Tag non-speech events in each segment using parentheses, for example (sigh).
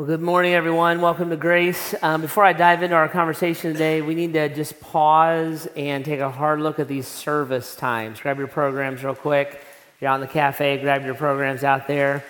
Well, good morning, everyone. Welcome to Grace. Um, before I dive into our conversation today, we need to just pause and take a hard look at these service times. Grab your programs real quick. If you're out in the cafe, grab your programs out there.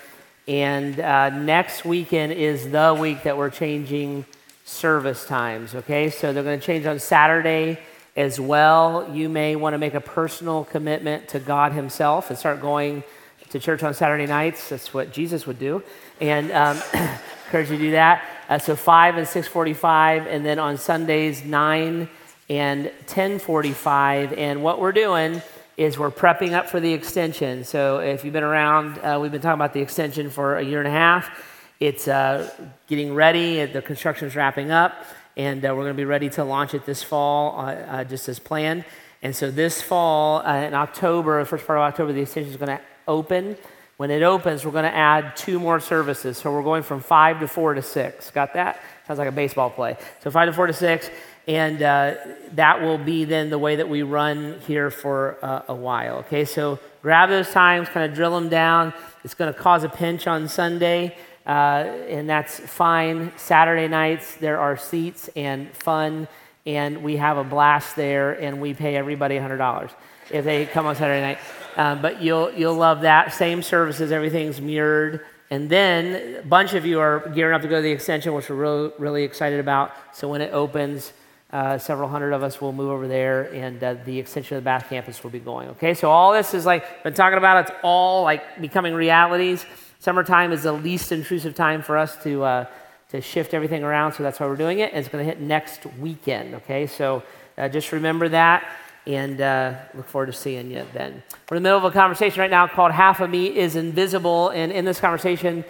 And uh, next weekend is the week that we're changing service times, okay? So they're going to change on Saturday as well. You may want to make a personal commitment to God Himself and start going to church on Saturday nights. That's what Jesus would do. And um, (clears throat) encourage you to do that. Uh, so 5 and 6:45, and then on Sundays 9 and 10:45. And what we're doing is we're prepping up for the extension. So if you've been around, uh, we've been talking about the extension for a year and a half. It's uh, getting ready. The construction's wrapping up, and uh, we're going to be ready to launch it this fall, uh, uh, just as planned. And so this fall, in October, first part of October, the extension is going to open. When it opens, we're going to add two more services. So we're going from five to four to six. Got that? Sounds like a baseball play. So five to four to six. And uh, that will be then the way that we run here for uh, a while. Okay, so grab those times, kind of drill them down. It's going to cause a pinch on Sunday, uh, and that's fine. Saturday nights, there are seats and fun, and we have a blast there, and we pay everybody $100 if they come on Saturday night. Um, but you'll, you'll love that. Same services, everything's mirrored. And then a bunch of you are gearing up to go to the extension, which we're really, really excited about. So when it opens, uh, several hundred of us will move over there, and uh, the extension of the Bath campus will be going. Okay, so all this is like been talking about. It's all like becoming realities. Summertime is the least intrusive time for us to uh, to shift everything around. So that's why we're doing it. And it's going to hit next weekend. Okay, so uh, just remember that and uh, look forward to seeing you then. We're in the middle of a conversation right now called Half of Me is Invisible. And in this conversation,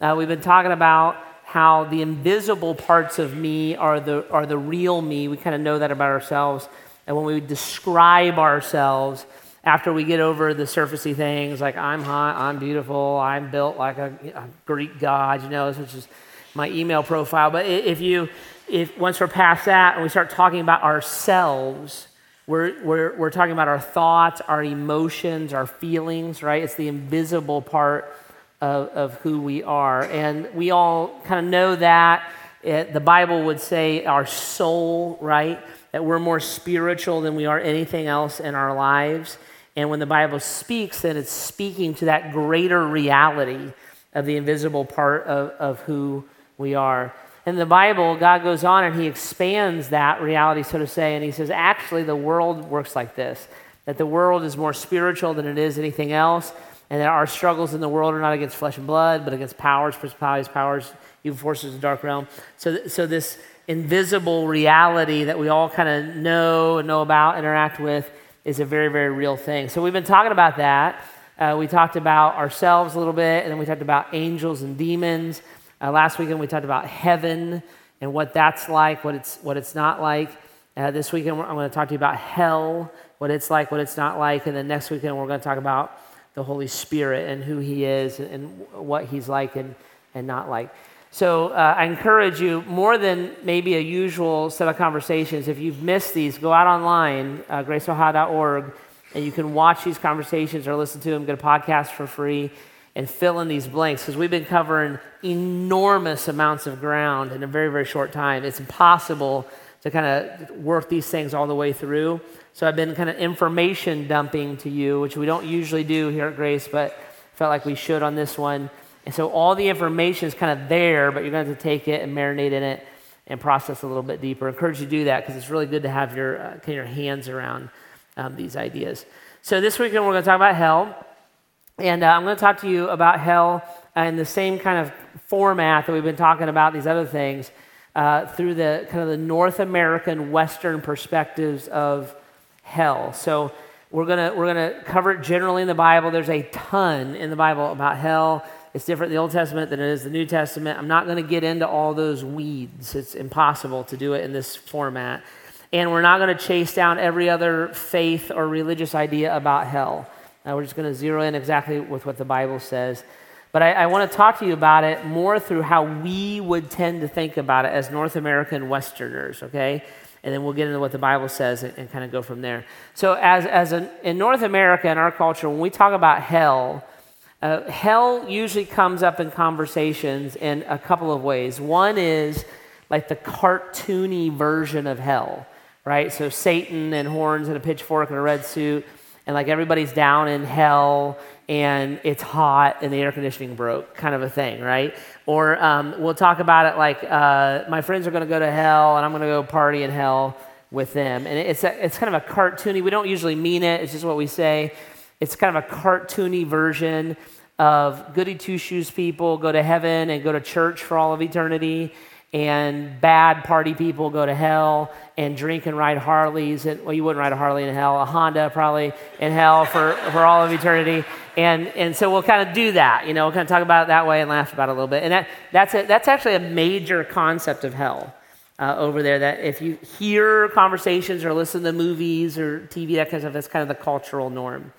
uh, we've been talking about how the invisible parts of me are the, are the real me. We kind of know that about ourselves. And when we describe ourselves, after we get over the surfacey things like I'm hot, I'm beautiful, I'm built like a, a Greek god, you know, which is my email profile. But if you, if once we're past that and we start talking about ourselves, we're, we're, we're talking about our thoughts, our emotions, our feelings, right? It's the invisible part of, of who we are. And we all kind of know that. It, the Bible would say our soul, right? That we're more spiritual than we are anything else in our lives. And when the Bible speaks, then it's speaking to that greater reality of the invisible part of, of who we are in the Bible, God goes on and he expands that reality, so to say, and he says, actually, the world works like this that the world is more spiritual than it is anything else, and that our struggles in the world are not against flesh and blood, but against powers, principalities, powers, even forces of the dark realm. So, th- so this invisible reality that we all kind of know and know about, interact with, is a very, very real thing. So we've been talking about that. Uh, we talked about ourselves a little bit, and then we talked about angels and demons. Uh, last weekend we talked about heaven and what that's like, what it's, what it's not like. Uh, this weekend I'm going to talk to you about hell, what it's like, what it's not like. And then next weekend we're going to talk about the Holy Spirit and who He is and, and what He's like and, and not like. So uh, I encourage you, more than maybe a usual set of conversations, if you've missed these, go out online, uh, graceohio.org, and you can watch these conversations or listen to them, get a podcast for free and fill in these blanks because we've been covering enormous amounts of ground in a very, very short time. It's impossible to kind of work these things all the way through. So I've been kind of information dumping to you, which we don't usually do here at Grace, but felt like we should on this one. And so all the information is kind of there, but you're going to have to take it and marinate in it and process a little bit deeper. I encourage you to do that because it's really good to have your, uh, kind of your hands around um, these ideas. So this weekend we're going to talk about hell. And uh, I'm going to talk to you about hell in the same kind of format that we've been talking about these other things uh, through the kind of the North American Western perspectives of hell. So we're going to we're going to cover it generally in the Bible. There's a ton in the Bible about hell. It's different in the Old Testament than it is the New Testament. I'm not going to get into all those weeds. It's impossible to do it in this format. And we're not going to chase down every other faith or religious idea about hell. Uh, we're just going to zero in exactly with what the Bible says. But I, I want to talk to you about it more through how we would tend to think about it as North American Westerners, okay? And then we'll get into what the Bible says and, and kind of go from there. So, as, as an, in North America, in our culture, when we talk about hell, Uh, hell usually comes up in conversations in a couple of ways. One is like the cartoony version of hell, right? So Satan and horns and a pitchfork and a red suit, and like everybody's down in hell and it's hot and the air conditioning broke, kind of a thing, right? Or um, we'll talk about it like uh, my friends are going to go to hell and I'm going to go party in hell with them. And it's, a, it's kind of a cartoony, we don't usually mean it, it's just what we say. It's kind of a cartoony version of goody two shoes people go to heaven and go to church for all of eternity, and bad party people go to hell and drink and ride Harleys. And, well, you wouldn't ride a Harley in hell, a Honda probably in hell for, for all of eternity. And, and so we'll kind of do that, you know, we'll kind of talk about it that way and laugh about it a little bit. And that, that's, a, that's actually a major concept of hell. Uh, over there, that if you hear conversations or listen to movies or TV, that kind of stuff, that's kind of the cultural norm.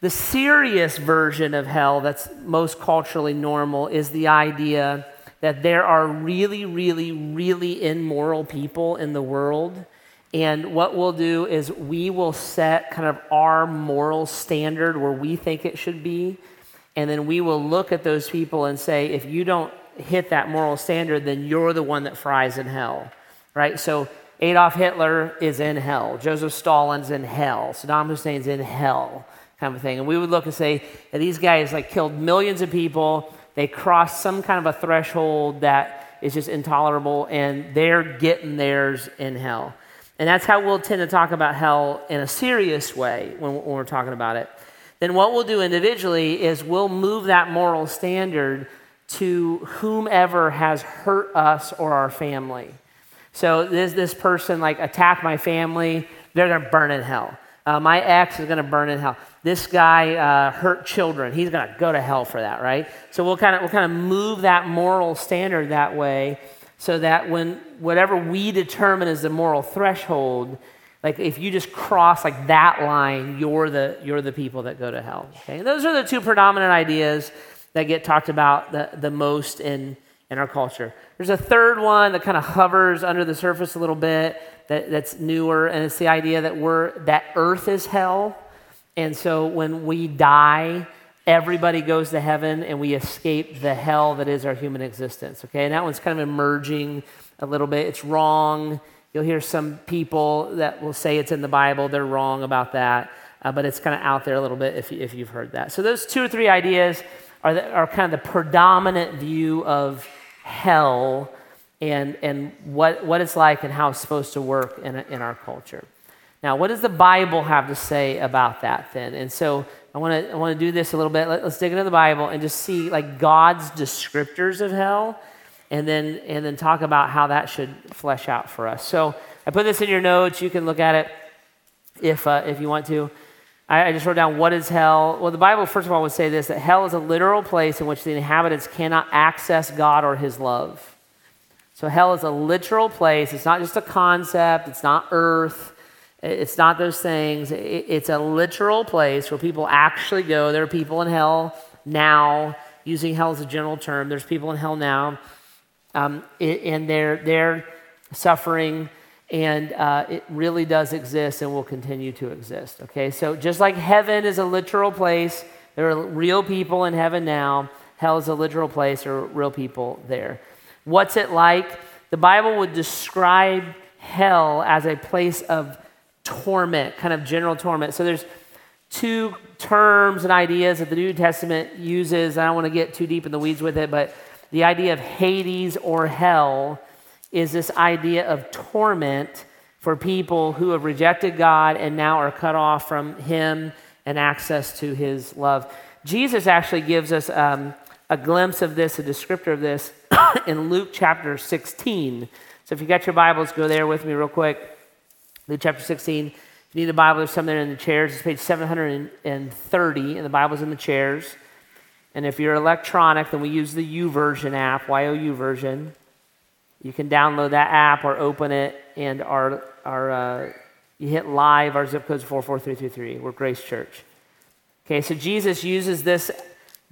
The serious version of hell that's most culturally normal is the idea that there are really, really, really immoral people in the world. And what we'll do is we will set kind of our moral standard where we think it should be. And then we will look at those people and say, if you don't hit that moral standard, then you're the one that fries in hell, right? So Adolf Hitler is in hell. Joseph Stalin's in hell. Saddam Hussein's in hell kind of thing. And we would look and say these guys like killed millions of people. They cross some kind of a threshold that is just intolerable, and they're getting theirs in hell. And that's how we'll tend to talk about hell in a serious way when, when we're talking about it. Then what we'll do individually is we'll move that moral standard to whomever has hurt us or our family. So this this person like attacked my family, they're gonna burn in hell. Uh, my ex is gonna burn in hell this guy uh, hurt children. He's going to go to hell for that, right? So we'll kind of we'll kind of move that moral standard that way, so that when whatever we determine is the moral threshold, like if you just cross like that line, you're the you're the people that go to hell. Okay, and those are the two predominant ideas that get talked about the, the most in in our culture. There's a third one that kind of hovers under the surface a little bit that, that's newer, and it's the idea that we're that Earth is hell and so when we die, everybody goes to heaven and we escape the hell that is our human existence. Okay, and that one's kind of emerging a little bit. It's wrong. You'll hear some people that will say it's in the Bible, they're wrong about that. Uh, but it's kind of out there a little bit if, if you've heard that. So, those two or three ideas are, the, are kind of the predominant view of hell and, and what, what it's like and how it's supposed to work in, in our culture. Now, what does the Bible have to say about that then? And so I want to I want to do this a little bit. Let, us dig into the Bible and just see like God's descriptors of hell, and then and then talk about how that should flesh out for us. So I put this in your notes. You can look at it if uh, if you want to. I, I just wrote down what is hell. Well, the Bible first of all would say this: that hell is a literal place in which the inhabitants cannot access God or His love. So hell is a literal place. It's not just a concept. It's not earth. It's not those things. It's a literal place where people actually go. There are people in hell now, using hell as a general term. There's people in hell now, um, and they're, they're suffering, and uh, it really does exist and will continue to exist. Okay, so just like heaven is a literal place, there are real people in heaven now. Hell is a literal place, there are real people there. What's it like? The Bible would describe hell as a place of torment, kind of general torment. So there's two terms and ideas that the New Testament uses. I don't want to get too deep in the weeds with it, but the idea of Hades or hell is this idea of torment for people who have rejected God and now are cut off from Him and access to His love. Jesus actually gives us um, a glimpse of this, a descriptor of this, (coughs) in Luke chapter 16. So if you got your Bibles, go there with me real quick. Luke chapter 16. If you need a Bible, there's some there in the chairs. It's page 730, and the Bible's in the chairs. And if you're electronic, then we use the YouVersion app, YOU version. You can download that app or open it, and our, our uh, you hit live, our zip code is 44333. We're Grace Church. Okay, so Jesus uses this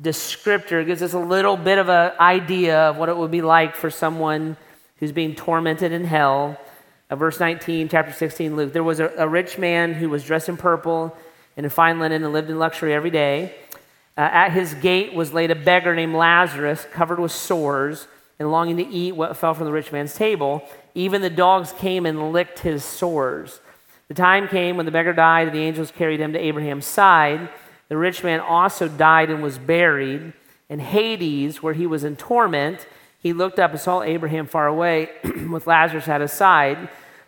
descriptor, gives us a little bit of an idea of what it would be like for someone who's being tormented in hell. Uh, verse 19, chapter 16, Luke. There was a, a, rich man who was dressed in purple and in fine linen and lived in luxury every day. Uh, at his gate was laid a beggar named Lazarus, covered with sores and longing to eat what fell from the rich man's table. Even the dogs came and licked his sores. The time came when the beggar died, and the angels carried him to Abraham's side. The rich man also died and was buried. In Hades, where he was in torment, he looked up and saw Abraham far away (clears throat) with Lazarus at his side.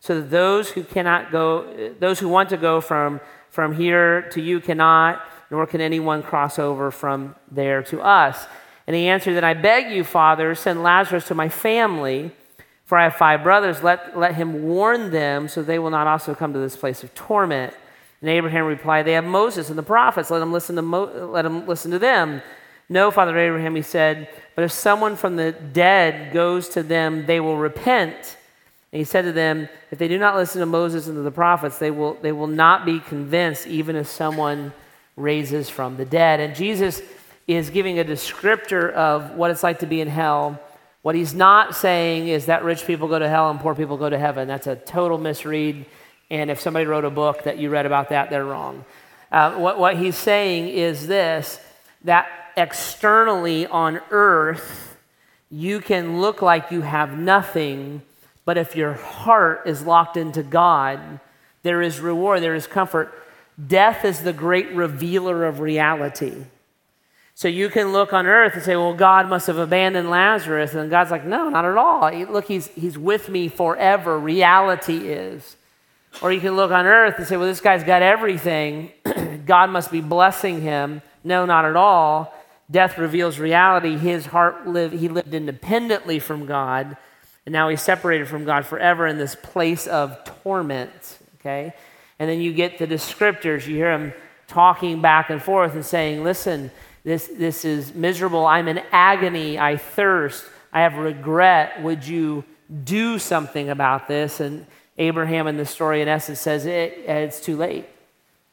so that those who cannot go, those who want to go from, from here to you cannot nor can anyone cross over from there to us. And he answered, Then I beg you, Father, send Lazarus to my family, for I have five brothers. Let, let him warn them so they will not also come to this place of torment. And Abraham replied, They have Moses and the prophets. Let them listen to, Mo- let them listen to them. No, Father Abraham, he said, but if someone from the dead goes to them, they will repent. And he said to them, If they do not listen to Moses and to the prophets, they will, they will not be convinced, even if someone raises from the dead. And Jesus is giving a descriptor of what it's like to be in hell. What he's not saying is that rich people go to hell and poor people go to heaven. That's a total misread. And if somebody wrote a book that you read about that, they're wrong. Uh, what, what he's saying is this that externally on earth, you can look like you have nothing, but if your heart is locked into God, there is reward, there is comfort. Death is the great revealer of reality. So you can look on earth and say, well, God must have abandoned Lazarus. And God's like, no, not at all. Look, he's, he's with me forever. Reality is. Or you can look on earth and say, well, this guy's got everything. (clears throat) God must be blessing him. No, not at all. Death reveals reality. His heart lived, he lived independently from God. And now he's separated from God forever in this place of torment. Okay? And then you get the descriptors. You hear him talking back and forth and saying, Listen, this, this is miserable. I'm in agony. I thirst. I have regret. Would you do something about this? And Abraham in the story, in essence, says, it, It's too late.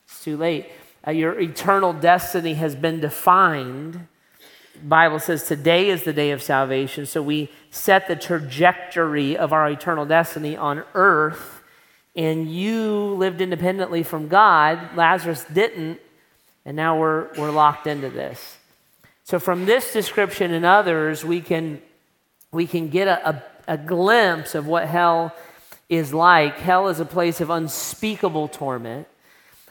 It's too late. Uh, your eternal destiny has been defined. Bible says today is the day of salvation. So we set the trajectory of our eternal destiny on earth and you lived independently from God. Lazarus didn't, and now we're, we're locked into this. So, from this description and others, we can, we can get a, a, a glimpse of what hell is like. Hell is a place of unspeakable torment.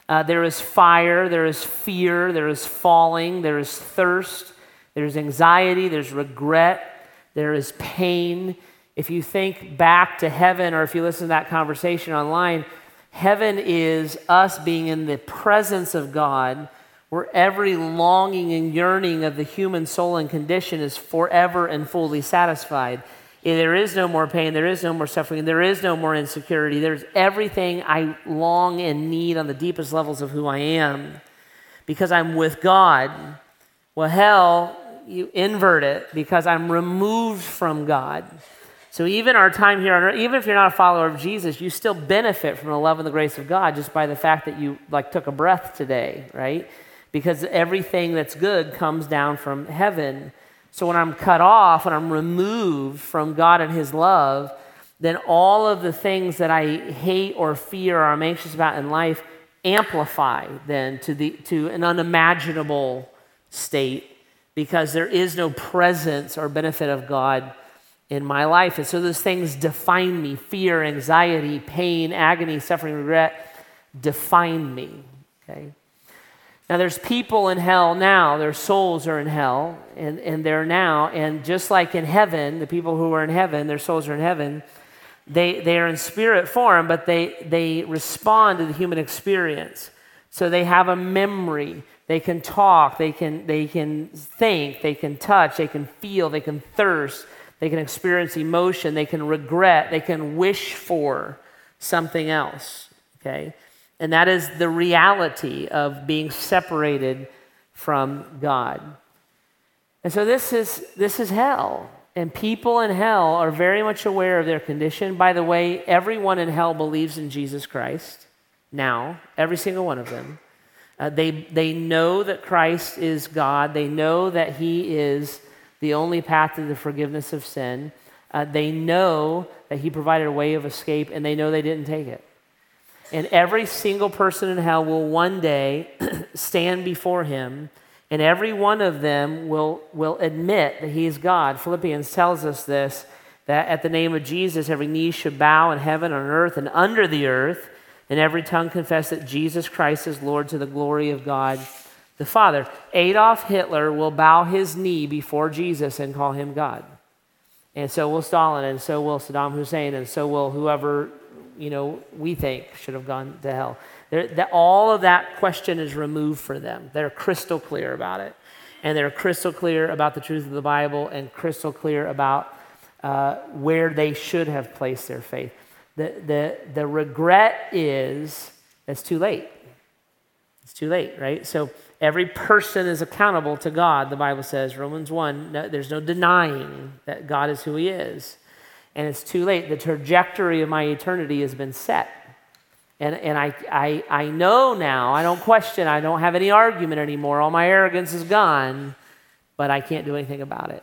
Uh, there is fire, there is fear, there is falling, there is thirst, there's anxiety, there's regret, there is pain, if you think back to heaven or if you listen to that conversation online, heaven is us being in the presence of God where every longing and yearning of the human soul and condition is forever and fully satisfied. There is no more pain, there is no more suffering, there is no more insecurity. There's everything I long and need on the deepest levels of who I am because I'm with God. Well, hell, you invert it because I'm removed from God. So even our time here on earth, even if you're not a follower of Jesus, you still benefit from the love and the grace of God just by the fact that you like took a breath today, right? Because everything that's good comes down from heaven. So when I'm cut off, when I'm removed from God and his love, then all of the things that I hate or fear or I'm anxious about in life amplify then to the to an unimaginable state because there is no presence or benefit of God in my life. And so those things define me fear, anxiety, pain, agony, suffering, regret define me. Okay? Now, there's people in hell now, their souls are in hell, and, and they're now, and just like in heaven, the people who are in heaven, their souls are in heaven, they, they are in spirit form, but they, they respond to the human experience. So they have a memory. They can talk, they can, they can think, they can touch, they can feel, they can thirst, they can experience emotion, they can regret, they can wish for something else, okay? And that is the reality of being separated from God. And so this is, this is hell. And people in hell are very much aware of their condition. By the way, everyone in hell believes in Jesus Christ now, every single one of them. Uh, they, they know that Christ is God, they know that He is the only path to the forgiveness of sin. Uh, they know that He provided a way of escape, and they know they didn't take it. And every single person in hell will one day (clears throat) stand before Him and every one of them will, will admit that he is God. Philippians tells us this that at the name of Jesus, every knee should bow in heaven, on earth, and under the earth, and every tongue confess that Jesus Christ is Lord to the glory of God the Father. Adolf Hitler will bow his knee before Jesus and call him God. And so will Stalin, and so will Saddam Hussein, and so will whoever you know we think should have gone to hell. That all of that question is removed for them. They're crystal clear about it. And they're crystal clear about the truth of the Bible and crystal clear about uh, where they should have placed their faith. The, the, the regret is it's too late. It's too late, right? So every person is accountable to God, the Bible says, Romans 1. No, there's no denying that God is who He is. And it's too late. The trajectory of my eternity has been set. And, and I, I, I know now, I don't question, I don't have any argument anymore. All my arrogance is gone, but I can't do anything about it.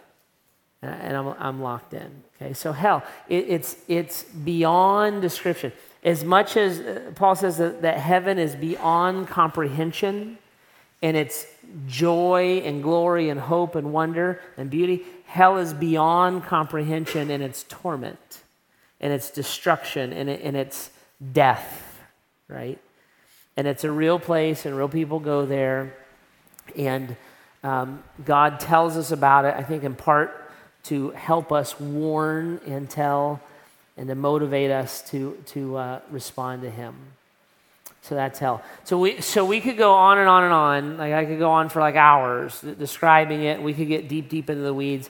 And I'm, I'm locked in. Okay, so hell, it, it's, it's beyond description. As much as uh, Paul says that, that heaven is beyond comprehension, and it's joy and glory and hope and wonder and beauty, hell is beyond comprehension in its torment and its destruction and, it, and its death right? And it's a real place, and real people go there. And um, God tells us about it, I think, in part to help us warn and tell and to motivate us to, to uh, respond to Him. So that's hell. So we, so we could go on and on and on. Like I could go on for like hours describing it. We could get deep, deep into the weeds.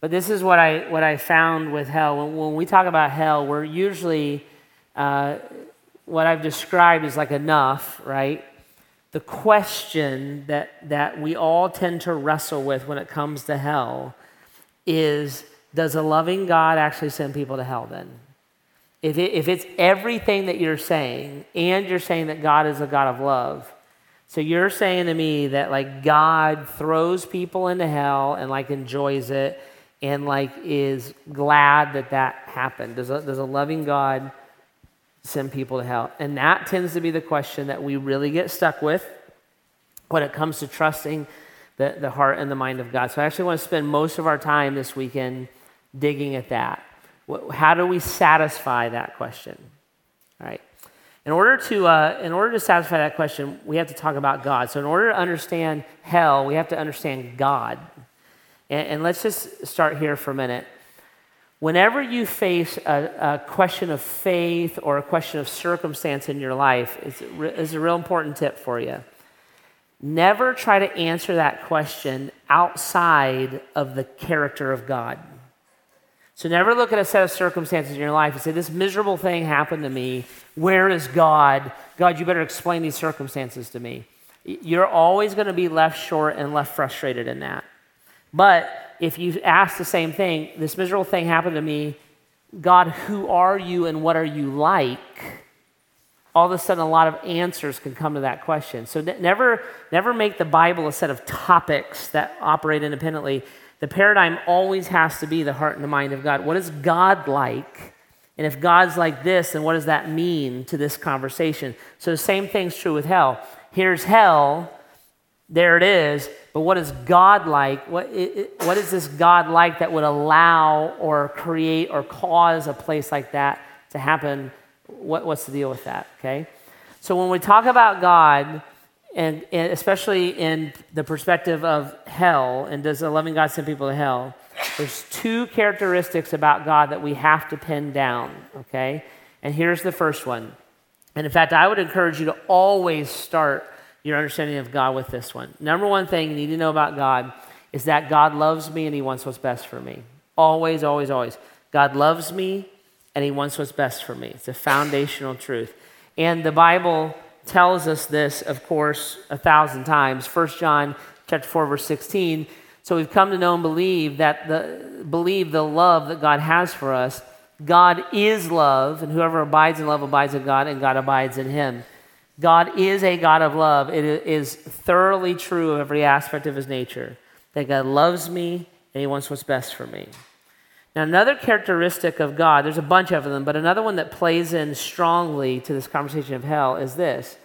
But this is what I, what I found with hell. When, when we talk about hell, we're usually uh, what I've described is like enough, right? The question that, that we all tend to wrestle with when it comes to hell is does a loving God actually send people to hell then? If, it, if it's everything that you're saying, and you're saying that God is a God of love, so you're saying to me that like God throws people into hell and like enjoys it and like is glad that that happened. Does a, does a loving God send people to hell? And that tends to be the question that we really get stuck with when it comes to trusting the, the heart and the mind of God. So I actually want to spend most of our time this weekend digging at that. How do we satisfy that question? All right. In order to, uh, in order to satisfy that question, we have to talk about God. So in order to understand hell, we have to understand God. And, and let's just start here for a minute. Whenever you face a, a, question of faith or a question of circumstance in your life, it's, it's a real important tip for you. Never try to answer that question outside of the character of God. So never look at a set of circumstances in your life and say, This miserable thing happened to me. Where is God? God, you better explain these circumstances to me. You're always going to be left short and left frustrated in that. But if you ask the same thing, this miserable thing happened to me, God, who are you and what are you like? All of a sudden, a lot of answers can come to that question. So never, never make the Bible a set of topics that operate independently. The paradigm always has to be the heart and the mind of God. What is God like? And if God's like this, then what does that mean to this conversation? So the same thing's true with hell. Here's hell, there it is. But what is God like? What, it, what is this God like that would allow or create or cause a place like that to happen? What, what's the deal with that? Okay. So when we talk about God, and, and especially in the perspective of hell, and does a loving God send people to hell? There's two characteristics about God that we have to pin down, okay? And here's the first one. And in fact, I would encourage you to always start your understanding of God with this one. Number one thing you need to know about God is that God loves me and He wants what's best for me. Always, always, always. God loves me and He wants what's best for me. It's a foundational truth. And the Bible tells us this, of course, a thousand times. 1 John chapter 4, verse 16 So we've come to know and believe that the believe the love that God has for us. God is love, and whoever abides in love abides in God, and God abides in him. God is a God of love. It is thoroughly true of every aspect of his nature that God loves me and he wants what's best for me. Now, another characteristic of God, there's a bunch of them, but another one that plays in strongly to this conversation of hell is this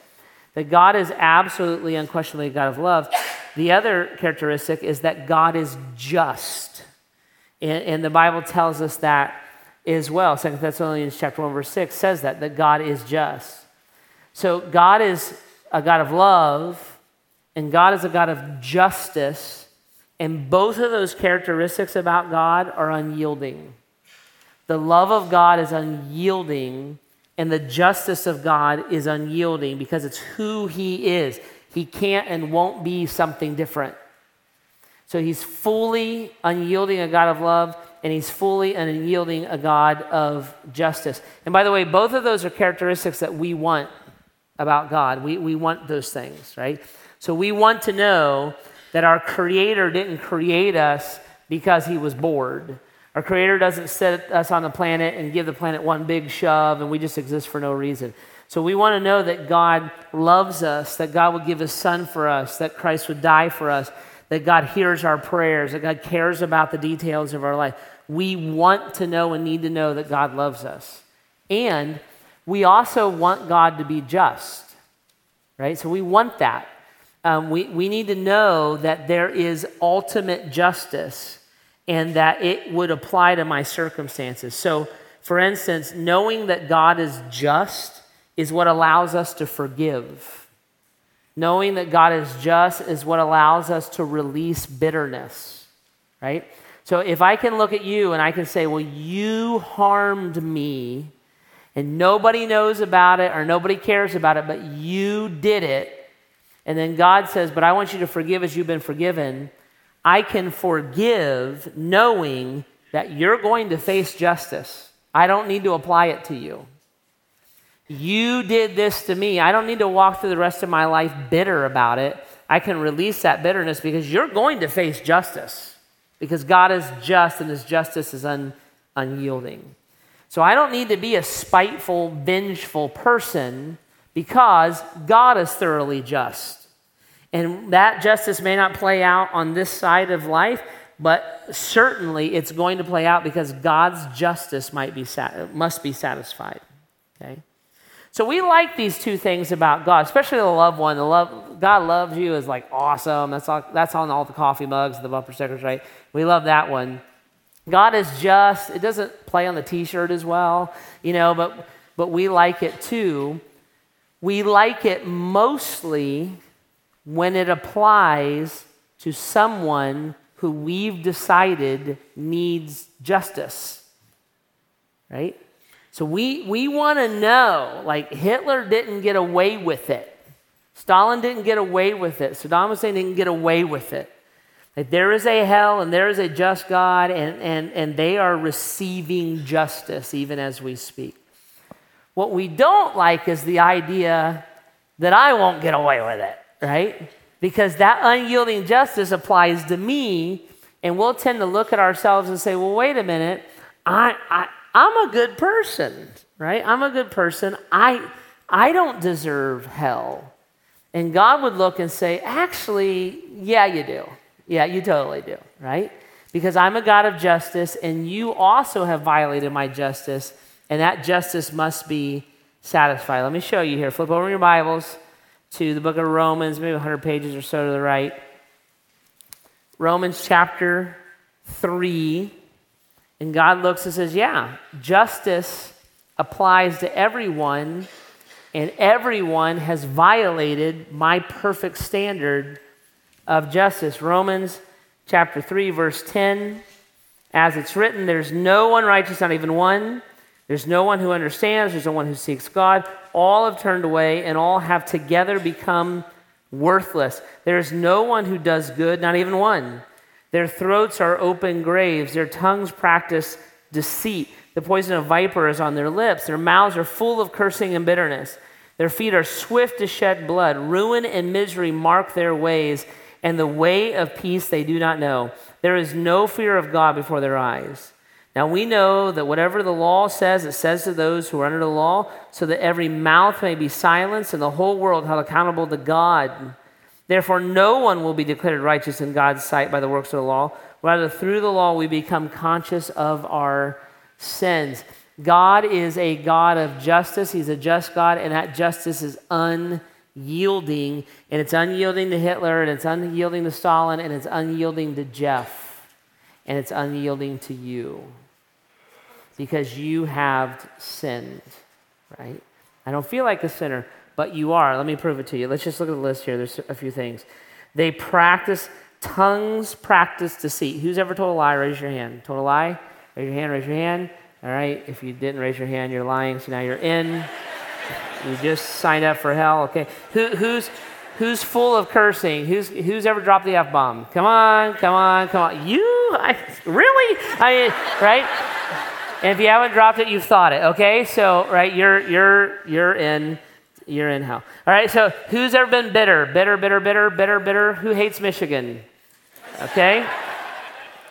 that God is absolutely, unquestionably a God of love. The other characteristic is that God is just. And, and the Bible tells us that as well. Second Thessalonians chapter 1, verse 6 says that, that God is just. So God is a God of love, and God is a God of justice, and both of those characteristics about God are unyielding. The love of God is unyielding, and the justice of God is unyielding because it's who He is. He can't and won't be something different. So He's fully unyielding a God of love, and He's fully unyielding a God of justice. And by the way, both of those are characteristics that we want about God. We, we want those things, right? So we want to know that our Creator didn't create us because He was bored. Our Creator doesn't set us on the planet and give the planet one big shove and we just exist for no reason. So we want to know that God loves us, that God would give His Son for us, that Christ would die for us, that God hears our prayers, that God cares about the details of our life. We want to know and need to know that God loves us. And we also want God to be just, right? So we want that. Um, we, we need to know that there is ultimate justice and that it would apply to my circumstances. So, for instance, knowing that God is just is what allows us to forgive. Knowing that God is just is what allows us to release bitterness, right? So if I can look at you and I can say, well, you harmed me and nobody knows about it or nobody cares about it, but you did it. And then God says, But I want you to forgive as you've been forgiven. I can forgive knowing that you're going to face justice. I don't need to apply it to you. You did this to me. I don't need to walk through the rest of my life bitter about it. I can release that bitterness because you're going to face justice because God is just and his justice is un, unyielding. So I don't need to be a spiteful, vengeful person because God is thoroughly just. And that justice may not play out on this side of life, but certainly it's going to play out because God's justice might be must be satisfied. Okay? So we like these two things about God, especially the love one. The love God loves you is like awesome. That's all, that's on all the coffee mugs, the bumper stickers, right? We love that one. God is just. It doesn't play on the t shirt as well, you know, but, but we like it too. We like it mostly when it applies to someone who we've decided needs justice, right? So we, we want to know like Hitler didn't get away with it. Stalin didn't get away with it. Saddam Hussein didn't get away with it. That there is a hell and there is a just God, and, and, and they are receiving justice even as we speak. What we don't like is the idea that I won't get away with it, right? Because that unyielding justice applies to me, and we'll tend to look at ourselves and say, well, wait a minute, I, I, I'm a good person, right? I'm a good person. I, I don't deserve hell. And God would look and say, actually, yeah, you do. Yeah, you totally do, right? Because I'm a God of justice, and you also have violated my justice, and that justice must be satisfied. Let me show you here. Flip over your Bibles to the book of Romans, maybe 100 pages or so to the right. Romans chapter 3. And God looks and says, Yeah, justice applies to everyone, and everyone has violated my perfect standard of justice. Romans chapter 3, verse 10. As it's written, there's no one righteous, not even one. There's no one who understands. There's no one who seeks God. All have turned away, and all have together become worthless. There's no one who does good, not even one. Their throats are open graves. Their tongues practice deceit. The poison of viper is on their lips. Their mouths are full of cursing and bitterness. Their feet are swift to shed blood. Ruin and misery mark their ways and the way of peace they do not know. There is no fear of God before their eyes. Now we know that whatever the law says, it says to those who are under the law, so that every mouth may be silenced and the whole world held accountable to God. Therefore, no one will be declared righteous in God's sight by the works of the law. Rather, through the law, we become conscious of our sins. God is a God of justice. He's a just God, and that justice is unyielding. And it's unyielding to Hitler, and it's unyielding to Stalin, and it's unyielding to Jeff, and it's unyielding to you because you have sinned, right? I don't feel like a sinner, but you are. Let me prove it to you. Let's just look at the list here. There's a few things. They practice, tongues practice deceit. Who's ever told a lie? Raise your hand. Told a lie? Raise your hand, raise your hand. All right. If you didn't raise your hand, you're lying. So now you're in. You just signed up for hell. Okay. Who, who's who's full of cursing? Who's who's ever dropped the f bomb? Come on, come on, come on. You? I, really? I right? And if you haven't dropped it, you've thought it. Okay, so right, you're you're you're in you're in hell. All right, so who's ever been bitter? Bitter, bitter, bitter, bitter, bitter. Who hates Michigan? Okay,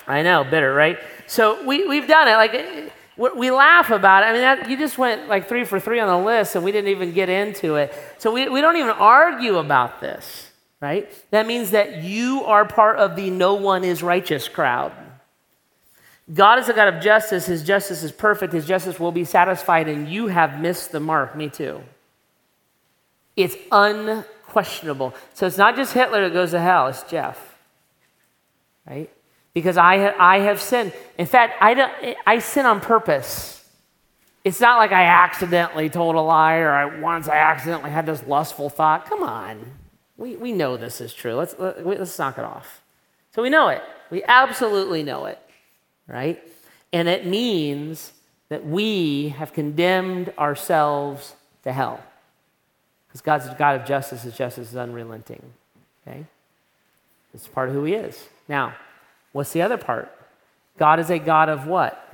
I know, bitter, right? So we we've done it. Like we laugh about it. I mean, that, you just went like three for three on the list, and we didn't even get into it. So we we don't even argue about this, right? That means that you are part of the no one is righteous crowd. God is a God of justice. His justice is perfect. His justice will be satisfied, and you have missed the mark. Me too. It's unquestionable. So it's not just Hitler that goes to hell, it's Jeff. Right? Because I, I have sinned. In fact, I, don't, I sin on purpose. It's not like I accidentally told a lie or I, once I accidentally had this lustful thought. Come on. We, we know this is true. Let's, let, let's knock it off. So we know it. We absolutely know it right? And it means that we have condemned ourselves to hell. Because God's a God of justice, His justice is unrelenting. Okay? It's part of who He is. Now, what's the other part? God is a God of what?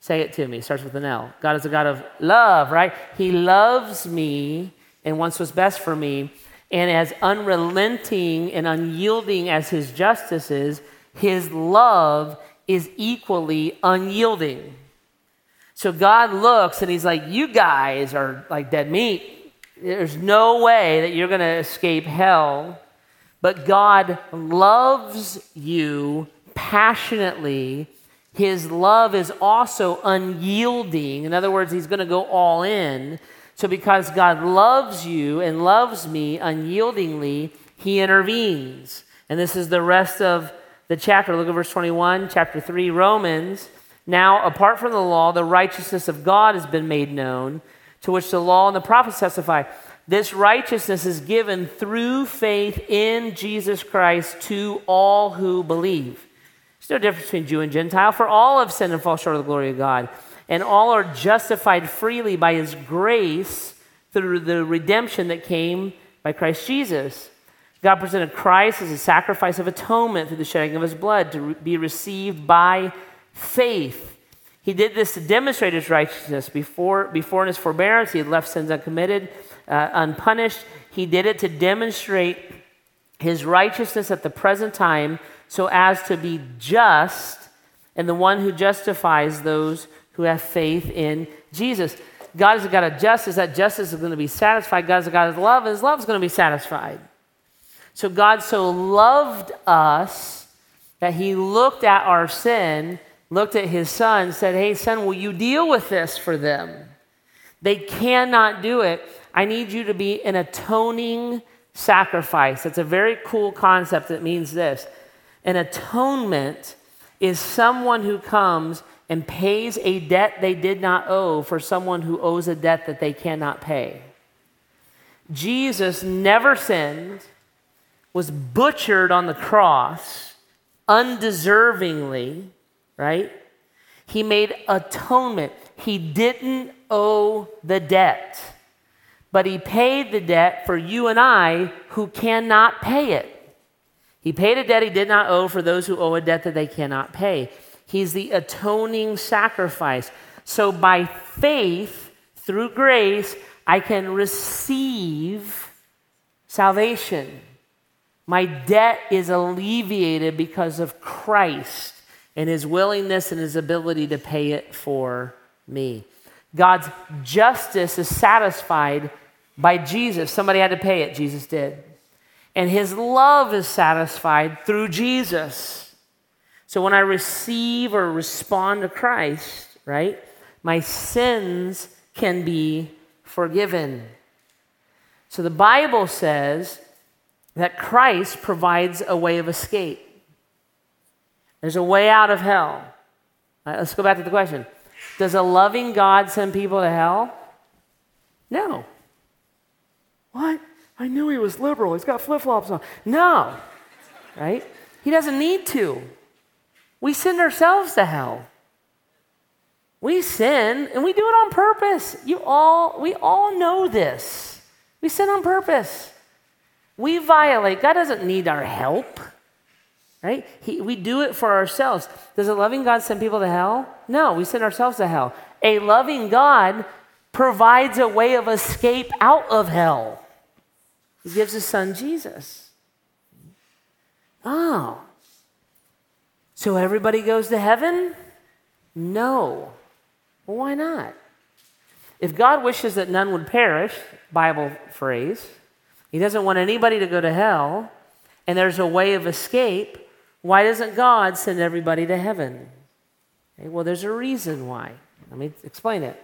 Say it to me. It starts with an L. God is a God of love, right? He loves me and wants what's best for me. And as unrelenting and unyielding as His justice is, His love is equally unyielding. So God looks and he's like, You guys are like dead meat. There's no way that you're going to escape hell. But God loves you passionately. His love is also unyielding. In other words, he's going to go all in. So, because God loves you and loves me unyieldingly, he intervenes. And this is the rest of the chapter. Look at verse 21, chapter 3, Romans. Now, apart from the law, the righteousness of God has been made known, to which the law and the prophets testify. This righteousness is given through faith in Jesus Christ to all who believe. There's no difference between Jew and Gentile, for all have sinned and fall short of the glory of God. And all are justified freely by his grace through the redemption that came by Christ Jesus. God presented Christ as a sacrifice of atonement through the shedding of his blood to be received by faith. He did this to demonstrate his righteousness. Before, before in his forbearance, he had left sins uncommitted, uh, unpunished. He did it to demonstrate his righteousness at the present time so as to be just and the one who justifies those who have faith in Jesus. God is a God of justice. That justice is going to be satisfied. God is a God of love, and his love is going to be satisfied. So God so loved us that he looked at our sin, looked at his son, said, Hey, son, will you deal with this for them? They cannot do it. I need you to be an atoning sacrifice. That's a very cool concept that means this an atonement is someone who comes and pays a debt they did not owe for someone who owes a debt that they cannot pay. Jesus never sinned was butchered on the cross undeservingly, right? He made atonement. He didn't owe the debt, but he paid the debt for you and I who cannot pay it. He paid a debt he did not owe for those who owe a debt that they cannot pay. He's the atoning sacrifice. So by faith, through grace, I can receive salvation. My debt is alleviated because of Christ and his willingness and his ability to pay it for me. God's justice is satisfied by Jesus. Somebody had to pay it, Jesus did. And his love is satisfied through Jesus. So when I receive or respond to Christ, right, my sins can be forgiven. So the Bible says that Christ provides a way of escape. There's a way out of hell. Let's go back to the question Does a loving God send people to hell? No. What? I knew he was liberal. He's got flip flops on. No, right? He doesn't need to. We send ourselves to hell. We sin and we do it on purpose. You all, we all know this. We sin on purpose. We violate. God doesn't need our help, right? He, we do it for ourselves. Does a loving God send people to hell? No, we send ourselves to hell. A loving God provides a way of escape out of hell. He gives his son Jesus. Oh. So everybody goes to heaven? No. Well, why not? If God wishes that none would perish, Bible phrase, He doesn't want anybody to go to hell, and there's a way of escape, why doesn't God send everybody to heaven? Okay, well, there's a reason why. Let me explain it.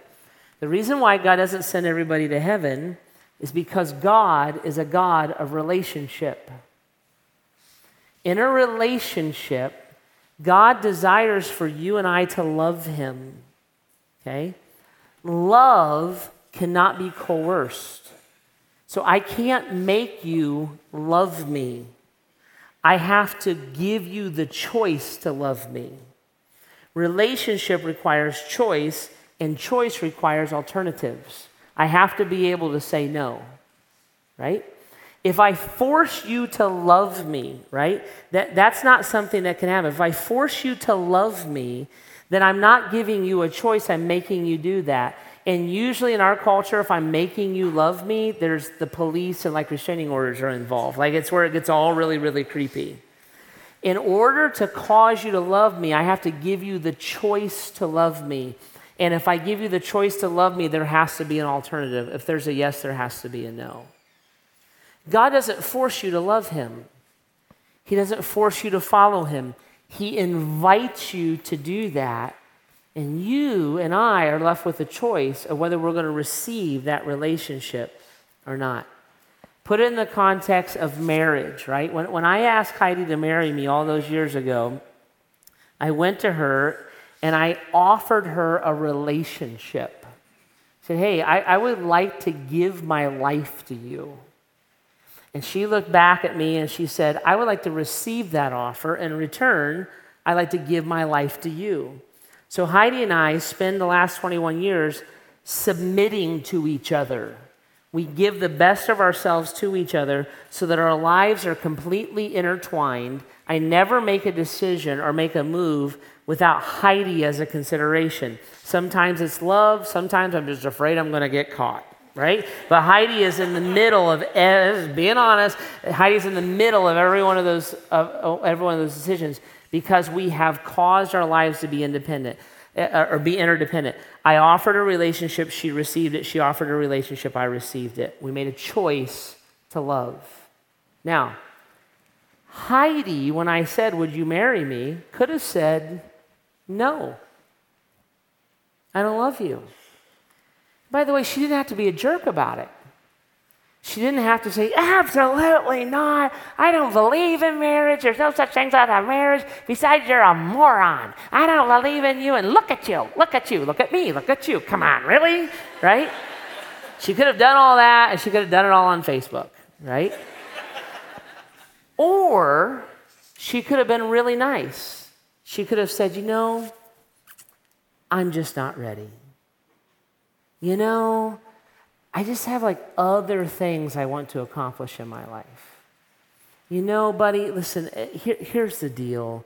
The reason why God doesn't send everybody to heaven is because God is a God of relationship. In a relationship, God desires for you and I to love Him. Okay? Love cannot be coerced. So I can't make you love me. I have to give you the choice to love me. Relationship requires choice, and choice requires alternatives. I have to be able to say no, right? If I force you to love me, right, that, that's not something that can happen. If I force you to love me, then I'm not giving you a choice, I'm making you do that. And usually in our culture, if I'm making you love me, there's the police and like restraining orders are involved. Like it's where it gets all really, really creepy. In order to cause you to love me, I have to give you the choice to love me. And if I give you the choice to love me, there has to be an alternative. If there's a yes, there has to be a no. God doesn't force you to love him, He doesn't force you to follow him. He invites you to do that. And you and I are left with a choice of whether we're going to receive that relationship or not. Put it in the context of marriage, right? When, when I asked Heidi to marry me all those years ago, I went to her and I offered her a relationship. I said, Hey, I, I would like to give my life to you. And she looked back at me and she said, I would like to receive that offer. In return, I'd like to give my life to you. So Heidi and I spend the last 21 years submitting to each other. We give the best of ourselves to each other so that our lives are completely intertwined. I never make a decision or make a move without Heidi as a consideration. Sometimes it's love, sometimes I'm just afraid I'm going to get caught right? But Heidi is in the middle of, being honest, Heidi's in the middle of every one of those, of, every one of those decisions because we have caused our lives to be independent uh, or be interdependent. I offered a relationship, she received it. She offered a relationship, I received it. We made a choice to love. Now, Heidi, when I said, Would you marry me, could have said, No. I don't love you. By the way, she didn't have to be a jerk about it. She didn't have to say, absolutely not. I don't believe in marriage. There's no such thing as a marriage. Besides, you're a moron. I don't believe in you. And look at you. Look at you. Look at me. Look at you. Come on, really? Right? She could have done all that and she could have done it all on Facebook, right? or she could have been really nice. She could have said, you know, I'm just not ready you know, I just have like other things I want to accomplish in my life. You know, buddy, listen, eh, here, here's the deal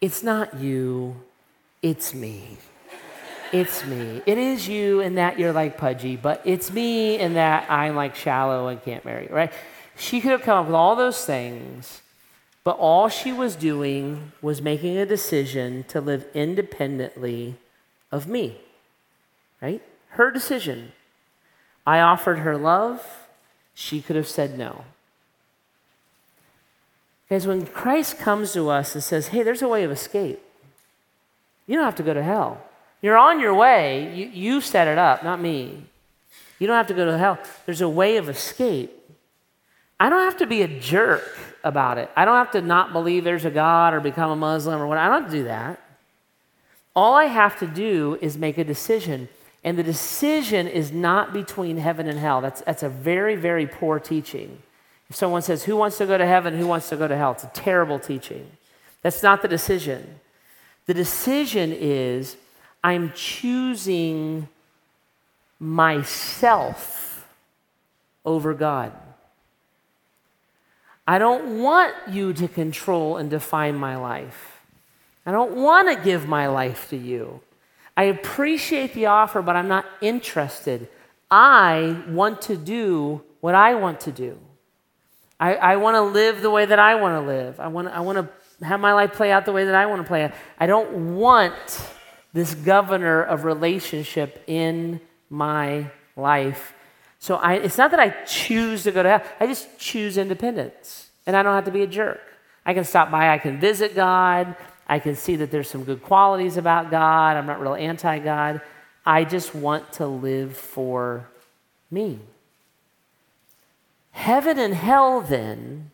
it's not you, it's me. It's me. It is you in that you're like pudgy, but it's me in that I'm like shallow and can't marry, right? She could have come up with all those things, but all she was doing was making a decision to live independently of me, right? Her decision. I offered her love. She could have said no. Because when Christ comes to us and says, hey, there's a way of escape, you don't have to go to hell. You're on your way. You, you set it up, not me. You don't have to go to hell. There's a way of escape. I don't have to be a jerk about it. I don't have to not believe there's a God or become a Muslim or what. I don't do that. All I have to do is make a decision. And the decision is not between heaven and hell. That's, that's a very, very poor teaching. If someone says, Who wants to go to heaven? Who wants to go to hell? It's a terrible teaching. That's not the decision. The decision is I'm choosing myself over God. I don't want you to control and define my life. I don't want to give my life to you. I appreciate the offer, but I'm not interested. I want to do what I want to do. I, I want to live the way that I want to live. I want, I want to have my life play out the way that I want to play out. I don't want this governor of relationship in my life. So I, it's not that I choose to go to hell, I just choose independence. And I don't have to be a jerk. I can stop by, I can visit God, I can see that there's some good qualities about God. I'm not real anti God. I just want to live for me. Heaven and hell, then,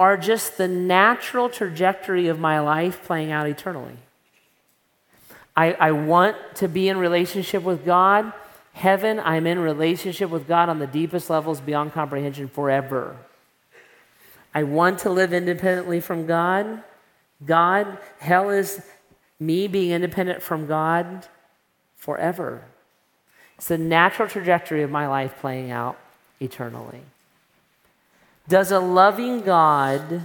are just the natural trajectory of my life playing out eternally. I, I want to be in relationship with God. Heaven, I'm in relationship with God on the deepest levels beyond comprehension forever. I want to live independently from God. God, hell is me being independent from God forever. It's the natural trajectory of my life playing out eternally. Does a loving God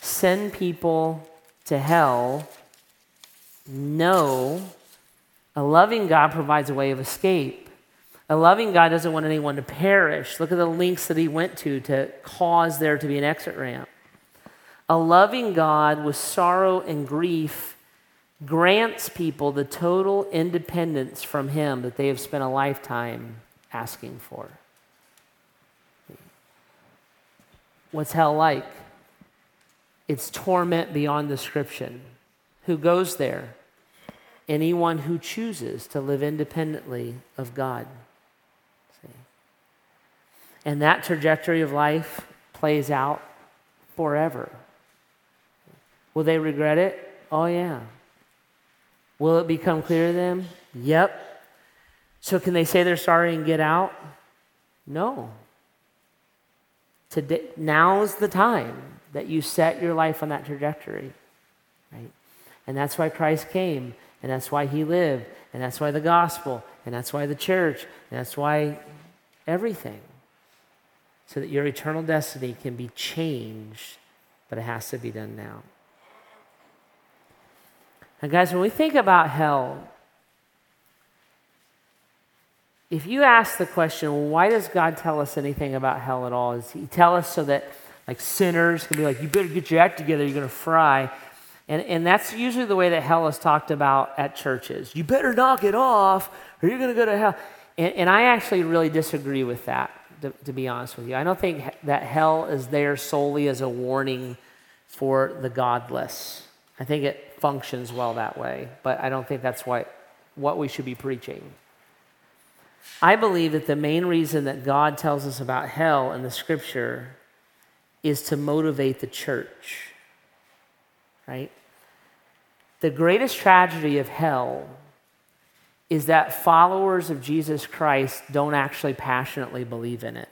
send people to hell? No. A loving God provides a way of escape. A loving God doesn't want anyone to perish. Look at the links that he went to to cause there to be an exit ramp. A loving God with sorrow and grief grants people the total independence from him that they have spent a lifetime asking for. What's hell like? It's torment beyond description. Who goes there? Anyone who chooses to live independently of God. See? And that trajectory of life plays out forever. Will they regret it? Oh, yeah. Will it become clear to them? Yep. So, can they say they're sorry and get out? No. Today, now's the time that you set your life on that trajectory, right? And that's why Christ came, and that's why he lived, and that's why the gospel, and that's why the church, and that's why everything. So that your eternal destiny can be changed, but it has to be done now. And guys, when we think about hell, if you ask the question, why does God tell us anything about hell at all? Is He tell us so that like sinners can be like, you better get your act together, you're to fry. And, and that's usually the way that hell is talked about at churches. You better knock it off or you're to go to hell. And, and I actually really disagree with that, to, to be honest with you. I don't think that hell is there solely as a warning for the godless. I think it functions well that way, but I don't think that's what, what we should be preaching. I believe that the main reason that God tells us about hell in the scripture is to motivate the church, right? The greatest tragedy of hell is that followers of Jesus Christ don't actually passionately believe in it.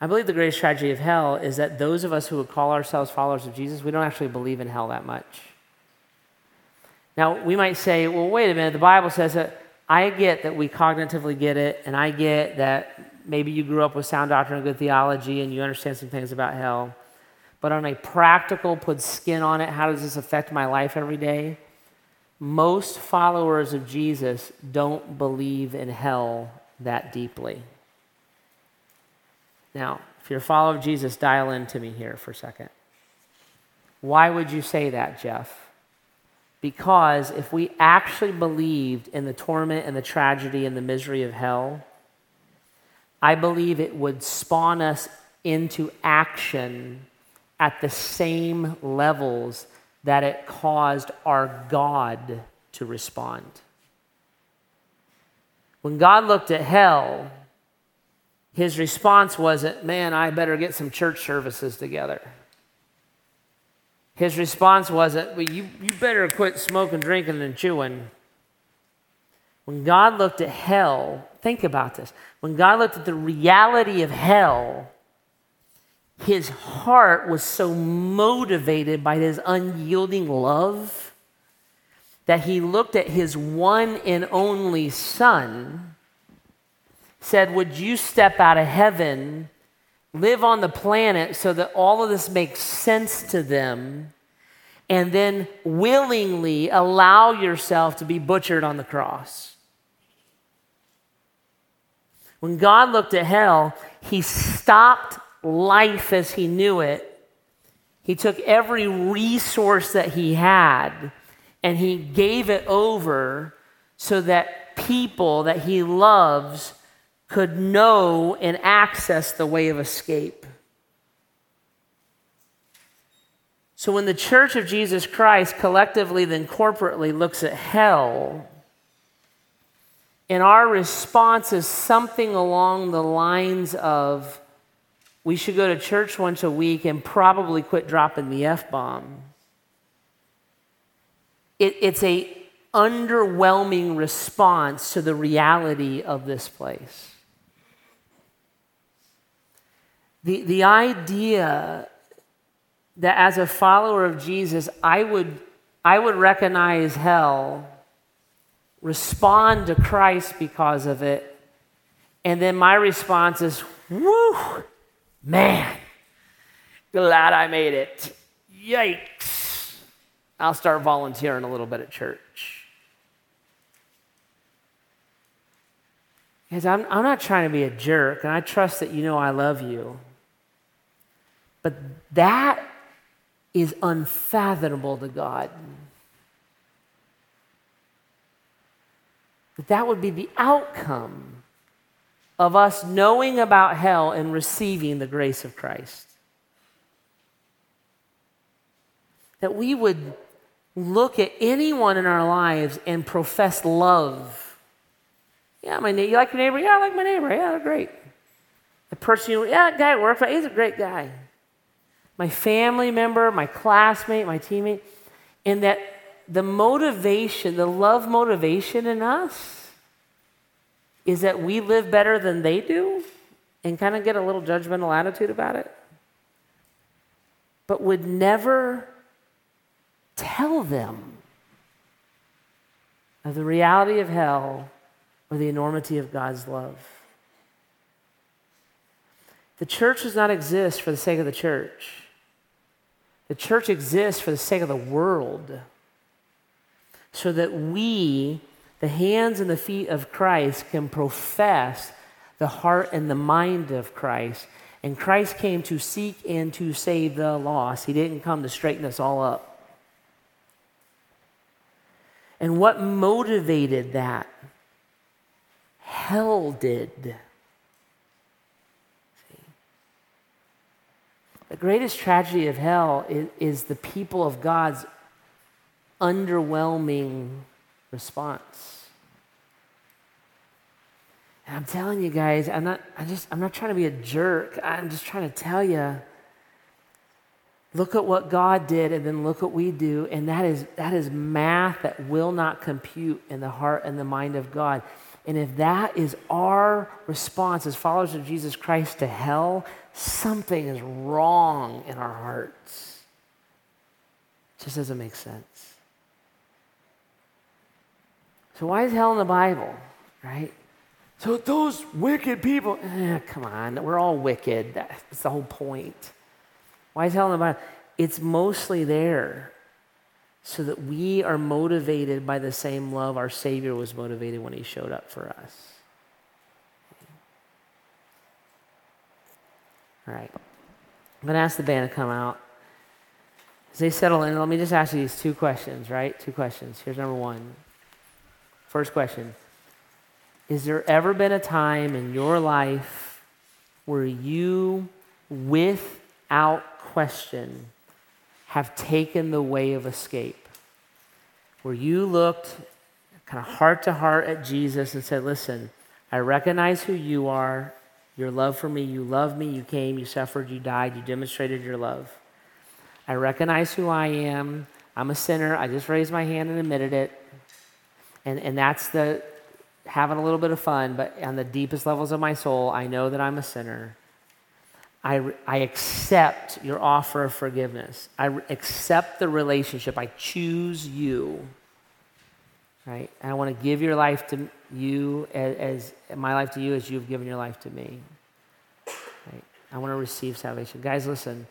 I believe the greatest tragedy of hell is that those of us who would call ourselves followers of Jesus, we don't actually believe in hell that much. Now, we might say, well, wait a minute, the Bible says that I get that we cognitively get it, and I get that maybe you grew up with sound doctrine and good theology and you understand some things about hell. But on a practical, put skin on it, how does this affect my life every day? Most followers of Jesus don't believe in hell that deeply. Now, if you're a follower of Jesus, dial into me here for a second. Why would you say that, Jeff? Because if we actually believed in the torment and the tragedy and the misery of hell, I believe it would spawn us into action at the same levels that it caused our God to respond. When God looked at hell, his response wasn't, man, I better get some church services together. His response wasn't, well, you, you better quit smoking, drinking, and chewing. When God looked at hell, think about this. When God looked at the reality of hell, his heart was so motivated by his unyielding love that he looked at his one and only son, said, Would you step out of heaven, live on the planet so that all of this makes sense to them, and then willingly allow yourself to be butchered on the cross? When God looked at hell, he stopped life as he knew it. He took every resource that he had and he gave it over so that people that he loves could know and access the way of escape. So when the church of Jesus Christ collectively, then corporately, looks at hell, and our response is something along the lines of, we should go to church once a week and probably quit dropping the F bomb. It, it's a underwhelming response to the reality of this place. The, the idea that as a follower of Jesus, I would, I would recognize hell, respond to Christ because of it, and then my response is, whoo, Man, glad I made it. Yikes. I'll start volunteering a little bit at church. Because I'm, I'm not trying to be a jerk, and I trust that you know I love you. But that is unfathomable to God. That that would be the outcome of us knowing about hell and receiving the grace of Christ. That we would look at anyone in our lives and profess love. Yeah, my neighbor, you like your neighbor? Yeah, I like my neighbor. Yeah, they're great. The person you, yeah, that guy at work, he's a great guy. My family member, my classmate, my teammate, and that the motivation, the love motivation in us is that we live better than they do and kind of get a little judgmental attitude about it, but would never tell them of the reality of hell or the enormity of God's love. The church does not exist for the sake of the church. The church exists for the sake of the world, so that we the hands and the feet of Christ can profess the heart and the mind of Christ. And Christ came to seek and to save the lost. He didn't come to straighten us all up. And what motivated that? Hell did. The greatest tragedy of hell is, is the people of God's underwhelming response. And I'm telling you guys, I'm not, I just, I'm not trying to be a jerk. I'm just trying to tell you, look at what God did and then look what we do. And that is, that is math that will not compute in the heart and the mind of God. And if that is our response as followers of Jesus Christ to hell, something is wrong in our hearts. It just doesn't make sense. So why is hell in the Bible, right? So those wicked people, eh, come on, we're all wicked. That's the whole point. Why is hell in the Bible? It's mostly there so that we are motivated by the same love our Savior was motivated when he showed up for us. All right. I'm going to ask the band to come out. As they settle in, let me just ask you these two questions, right? Two questions. Here's number one. First question Is there ever been a time in your life where you, without question, have taken the way of escape? Where you looked kind of heart to heart at Jesus and said, Listen, I recognize who you are, your love for me. You love me, you came, you suffered, you died, you demonstrated your love. I recognize who I am. I'm a sinner. I just raised my hand and admitted it. And, and that's the having a little bit of fun, but on the deepest levels of my soul, I know that I'm a sinner. I, I accept your offer of forgiveness. I accept the relationship. I choose you. Right? And I want to give your life to you as, as my life to you as you've given your life to me. Right? I want to receive salvation. Guys, listen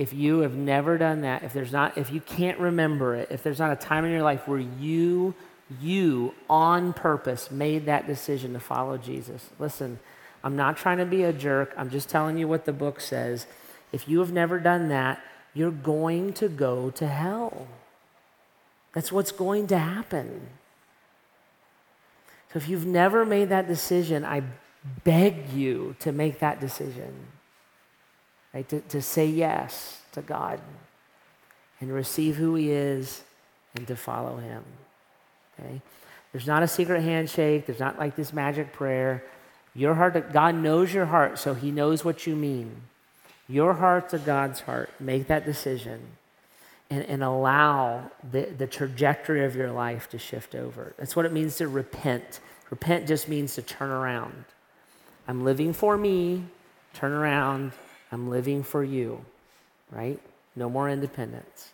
if you have never done that, if there's not, if you can't remember it, if there's not a time in your life where you, you on purpose made that decision to follow Jesus, listen, I'm not trying to be a jerk. I'm just telling you what the book says. If you have never done that, you're going to go to hell. That's what's going to happen. So if you've never made that decision, I beg you to make that decision right? To, to say yes to God and receive who He is and to follow Him. Okay? There's not a secret handshake, there's not like this magic prayer. Your heart, God knows your heart, so He knows what you mean. Your heart to God's heart. Make that decision and, and allow the, the trajectory of your life to shift over. That's what it means to repent. Repent just means to turn around. I'm living for me, turn around, I'm living for you, right? No more independence.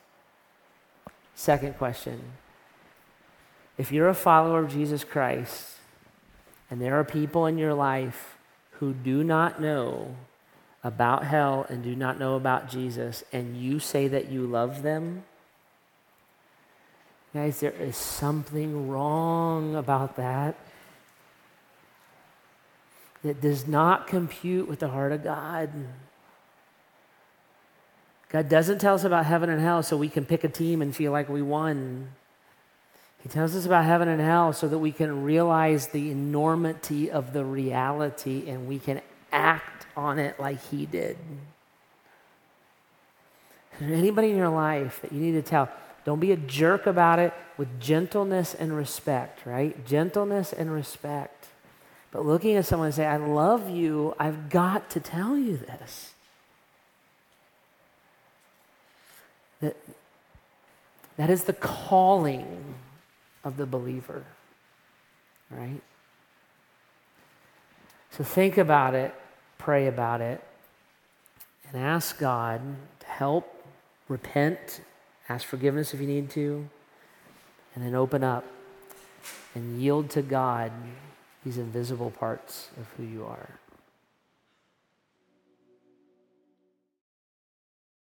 Second question If you're a follower of Jesus Christ and there are people in your life who do not know about hell and do not know about Jesus, and you say that you love them, guys, there is something wrong about that. That does not compute with the heart of God. God doesn't tell us about heaven and hell so we can pick a team and feel like we won. He tells us about heaven and hell so that we can realize the enormity of the reality and we can act on it like He did. Is there anybody in your life that you need to tell? Don't be a jerk about it with gentleness and respect, right? Gentleness and respect. But looking at someone and say, I love you, I've got to tell you this. That, that is the calling of the believer, right? So think about it, pray about it, and ask God to help, repent, ask forgiveness if you need to, and then open up and yield to God these invisible parts of who you are.